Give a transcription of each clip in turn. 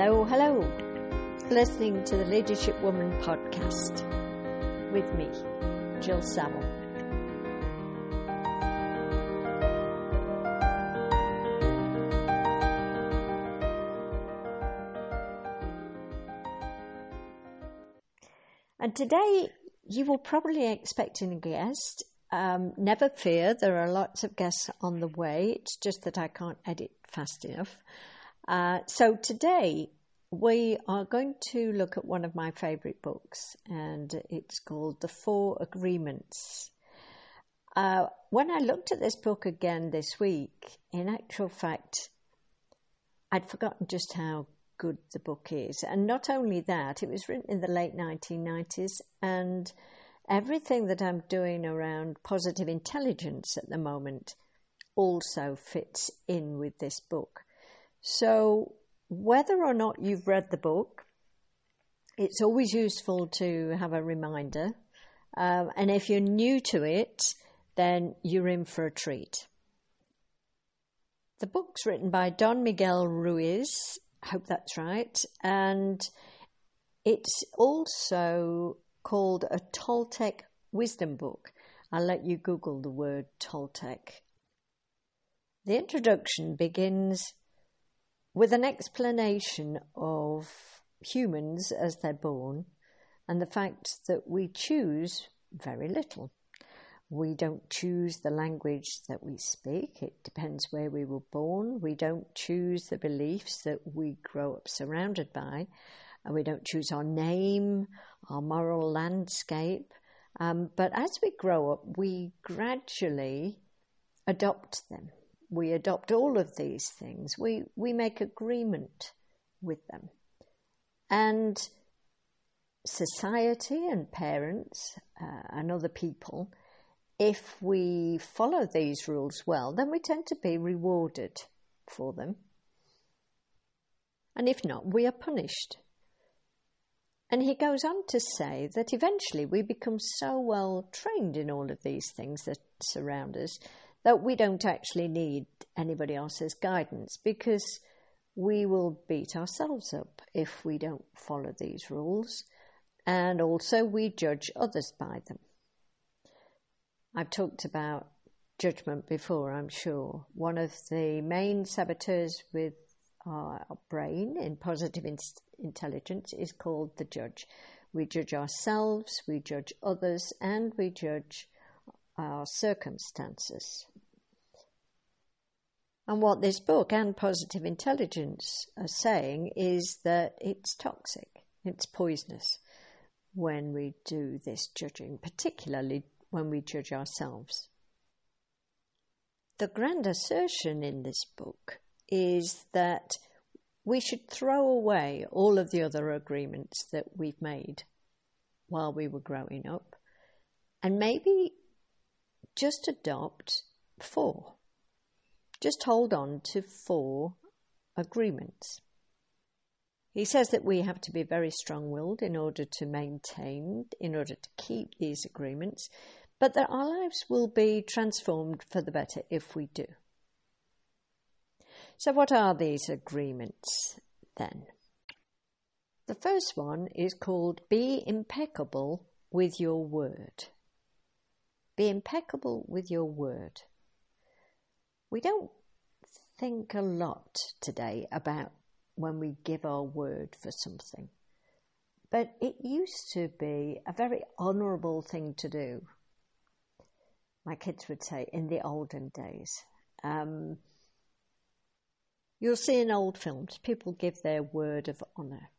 Hello, hello. Listening to the Leadership Woman podcast with me, Jill Saville. And today you will probably expect a guest. Um, never fear, there are lots of guests on the way. It's just that I can't edit fast enough. Uh, so today we are going to look at one of my favourite books, and it's called The Four Agreements. Uh, when I looked at this book again this week, in actual fact, I'd forgotten just how good the book is. And not only that, it was written in the late 1990s, and everything that I'm doing around positive intelligence at the moment also fits in with this book. So, whether or not you've read the book, it's always useful to have a reminder. Um, and if you're new to it, then you're in for a treat. The book's written by Don Miguel Ruiz, I hope that's right, and it's also called a Toltec wisdom book. I'll let you Google the word Toltec. The introduction begins with an explanation of humans as they're born and the fact that we choose very little. We don't choose the language that we speak. It depends where we were born. We don't choose the beliefs that we grow up surrounded by. And we don't choose our name, our moral landscape. Um, but as we grow up, we gradually adopt them we adopt all of these things. We, we make agreement with them. And society and parents uh, and other people, if we follow these rules well, then we tend to be rewarded for them. And if not, we are punished. And he goes on to say that eventually we become so well trained in all of these things that surround us that we don't actually need anybody else's guidance because we will beat ourselves up if we don't follow these rules, and also we judge others by them. I've talked about judgment before, I'm sure. One of the main saboteurs with our brain in positive in- intelligence is called the judge. We judge ourselves, we judge others, and we judge our circumstances. And what this book and positive intelligence are saying is that it's toxic, it's poisonous when we do this judging, particularly when we judge ourselves. The grand assertion in this book is that we should throw away all of the other agreements that we've made while we were growing up and maybe just adopt four. Just hold on to four agreements. He says that we have to be very strong willed in order to maintain, in order to keep these agreements, but that our lives will be transformed for the better if we do. So, what are these agreements then? The first one is called Be Impeccable with Your Word. Be impeccable with your word. We don't think a lot today about when we give our word for something. But it used to be a very honourable thing to do. My kids would say in the olden days. Um, you'll see in old films, people give their word of honour.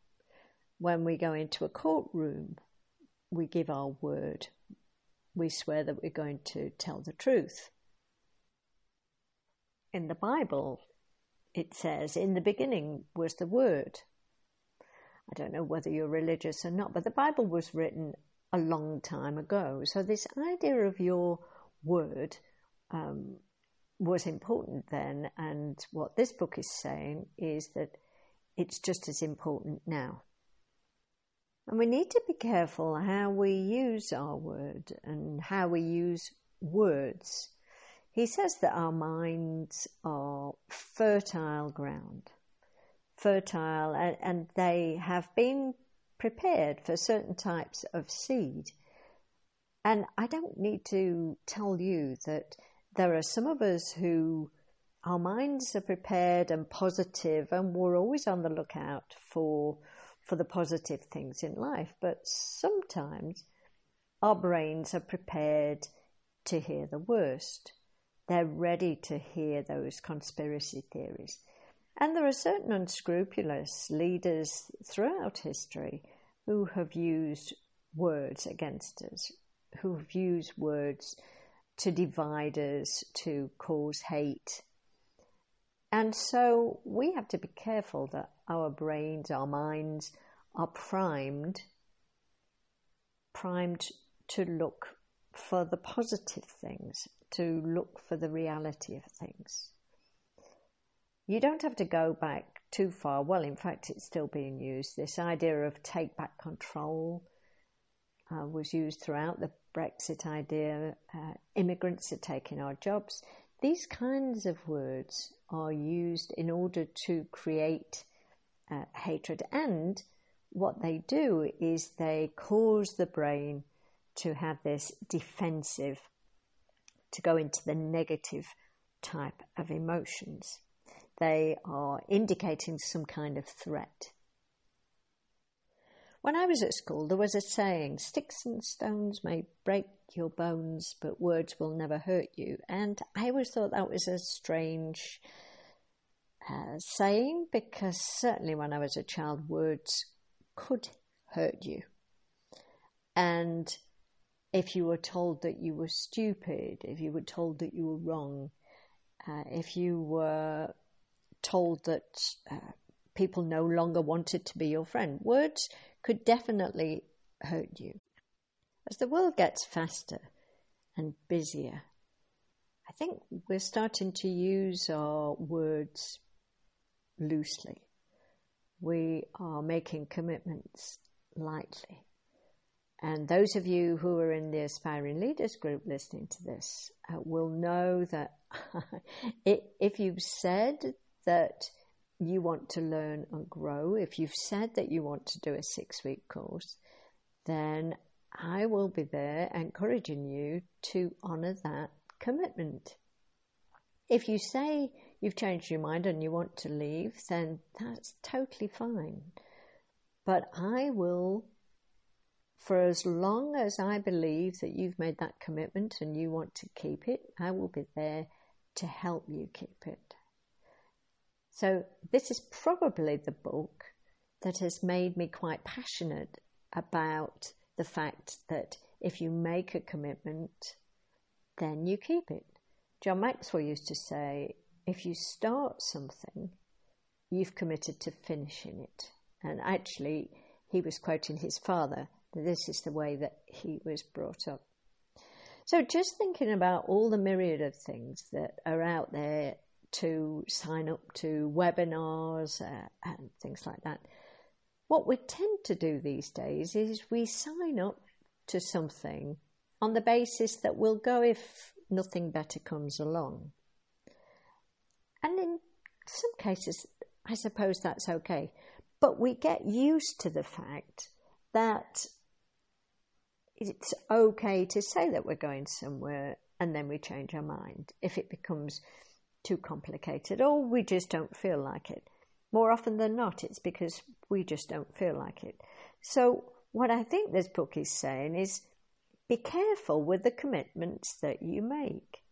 When we go into a courtroom, we give our word we swear that we're going to tell the truth. In the Bible, it says, In the beginning was the Word. I don't know whether you're religious or not, but the Bible was written a long time ago. So, this idea of your word um, was important then. And what this book is saying is that it's just as important now. And we need to be careful how we use our word and how we use words. He says that our minds are fertile ground. fertile and, and they have been prepared for certain types of seed. And I don't need to tell you that there are some of us who our minds are prepared and positive and we're always on the lookout for for the positive things in life. But sometimes our brains are prepared to hear the worst. They're ready to hear those conspiracy theories. And there are certain unscrupulous leaders throughout history who have used words against us, who have used words to divide us, to cause hate. And so we have to be careful that our brains, our minds are primed, primed to look for the positive things, to look for the reality of things. You don't have to go back too far. Well, in fact, it's still being used. This idea of take back control uh, was used throughout the Brexit idea. Uh, immigrants are taking our jobs. These kinds of words are used in order to create uh, hatred, and what they do is they cause the brain to have this defensive, to go into the negative type of emotions. They are indicating some kind of threat. When I was at school, there was a saying sticks and stones may break your bones, but words will never hurt you. And I always thought that was a strange uh, saying because certainly when I was a child, words could hurt you. And if you were told that you were stupid, if you were told that you were wrong, uh, if you were told that uh, people no longer wanted to be your friend, words could definitely hurt you. As the world gets faster and busier, I think we're starting to use our words loosely. We are making commitments lightly. And those of you who are in the Aspiring Leaders group listening to this uh, will know that if you've said that you want to learn and grow, if you've said that you want to do a six week course, then I will be there encouraging you to honour that commitment. If you say you've changed your mind and you want to leave, then that's totally fine. But I will for as long as I believe that you've made that commitment and you want to keep it, I will be there to help you keep it. So, this is probably the book that has made me quite passionate about the fact that if you make a commitment, then you keep it. John Maxwell used to say, if you start something, you've committed to finishing it. And actually, he was quoting his father this is the way that he was brought up. So, just thinking about all the myriad of things that are out there to sign up to webinars uh, and things like that, what we tend to do these days is we sign up to something on the basis that we'll go if nothing better comes along. And in some cases, I suppose that's okay. But we get used to the fact that it's okay to say that we're going somewhere and then we change our mind if it becomes too complicated or we just don't feel like it. More often than not, it's because we just don't feel like it. So, what I think this book is saying is be careful with the commitments that you make.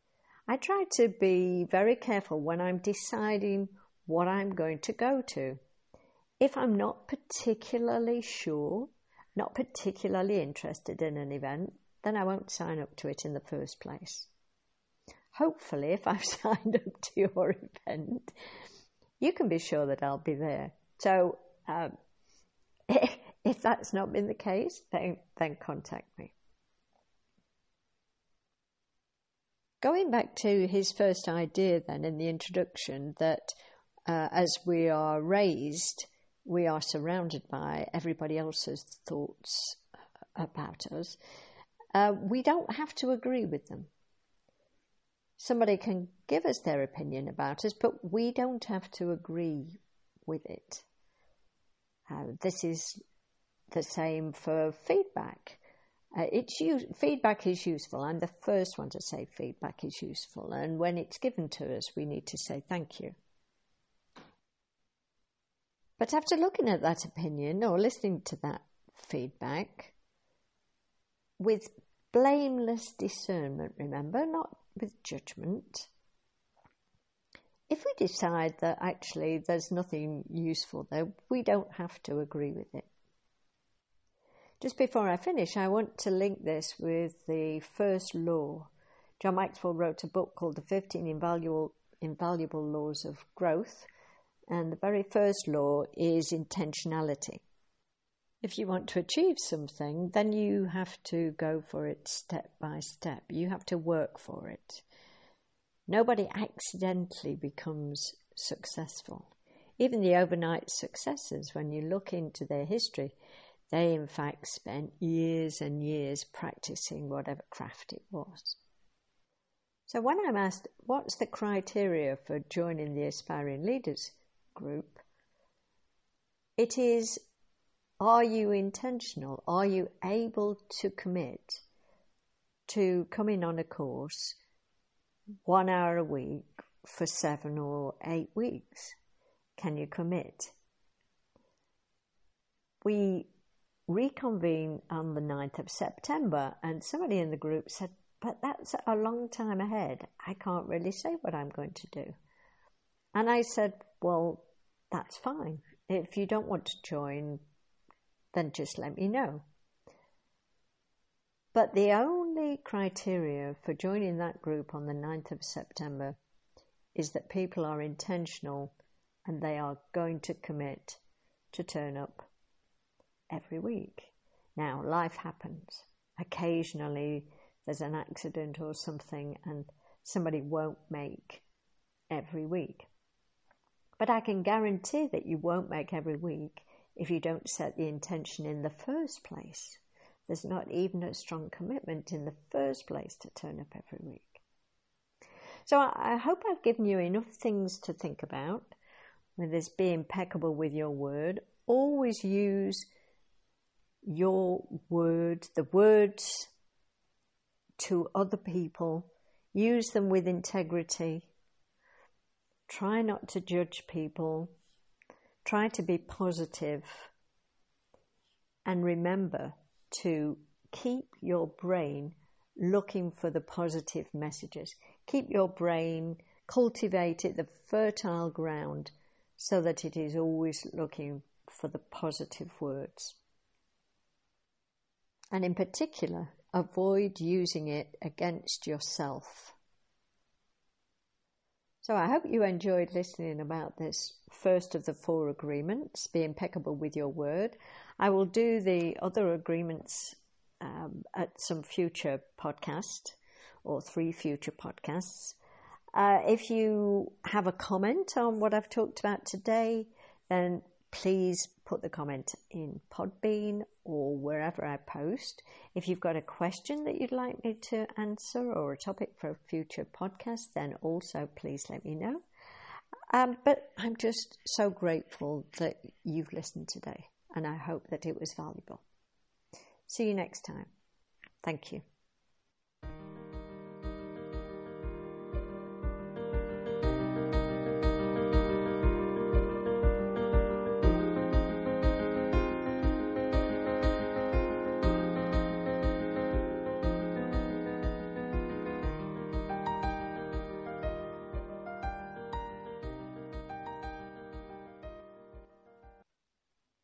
I try to be very careful when I'm deciding what I'm going to go to. If I'm not particularly sure not particularly interested in an event, then I won't sign up to it in the first place. Hopefully, if I've signed up to your event, you can be sure that I'll be there. So, um, if that's not been the case, then, then contact me. Going back to his first idea, then in the introduction, that uh, as we are raised, we are surrounded by everybody else's thoughts about us, uh, we don't have to agree with them. Somebody can give us their opinion about us, but we don't have to agree with it. Uh, this is the same for feedback. Uh, it's feedback is useful. I'm the first one to say feedback is useful, and when it's given to us, we need to say thank you. But after looking at that opinion or listening to that feedback with blameless discernment, remember, not with judgment, if we decide that actually there's nothing useful there, we don't have to agree with it. Just before I finish, I want to link this with the first law. John Maxwell wrote a book called The 15 Invaluable, Invaluable Laws of Growth, and the very first law is intentionality. If you want to achieve something, then you have to go for it step by step. You have to work for it. Nobody accidentally becomes successful. Even the overnight successes, when you look into their history, they, in fact, spent years and years practicing whatever craft it was. So, when I'm asked what's the criteria for joining the Aspiring Leaders group, it is are you intentional? Are you able to commit to coming on a course one hour a week for seven or eight weeks? Can you commit? We reconvene on the 9th of September, and somebody in the group said, But that's a long time ahead. I can't really say what I'm going to do. And I said, Well, that's fine. If you don't want to join, then just let me know. But the only criteria for joining that group on the 9th of September is that people are intentional and they are going to commit to turn up every week. Now, life happens. Occasionally, there's an accident or something, and somebody won't make every week. But I can guarantee that you won't make every week if you don't set the intention in the first place. There's not even a strong commitment in the first place to turn up every week. So I hope I've given you enough things to think about with this be impeccable with your word. Always use your word, the words to other people, use them with integrity. Try not to judge people. Try to be positive. And remember to keep your brain looking for the positive messages. Keep your brain, cultivate it, the fertile ground, so that it is always looking for the positive words and in particular, avoid using it against yourself. So I hope you enjoyed listening about this first of the four agreements, be impeccable with your word. I will do the other agreements um, at some future podcast or three future podcasts. Uh, if you have a comment on what I've talked about today, then please put the comment in Podbean or wherever I post. If you've got a question that you'd like me to answer or a topic for a future podcast, then also please let me know. Um, but I'm just so grateful that you've listened today, and I hope that it was valuable. See you next time. Thank you.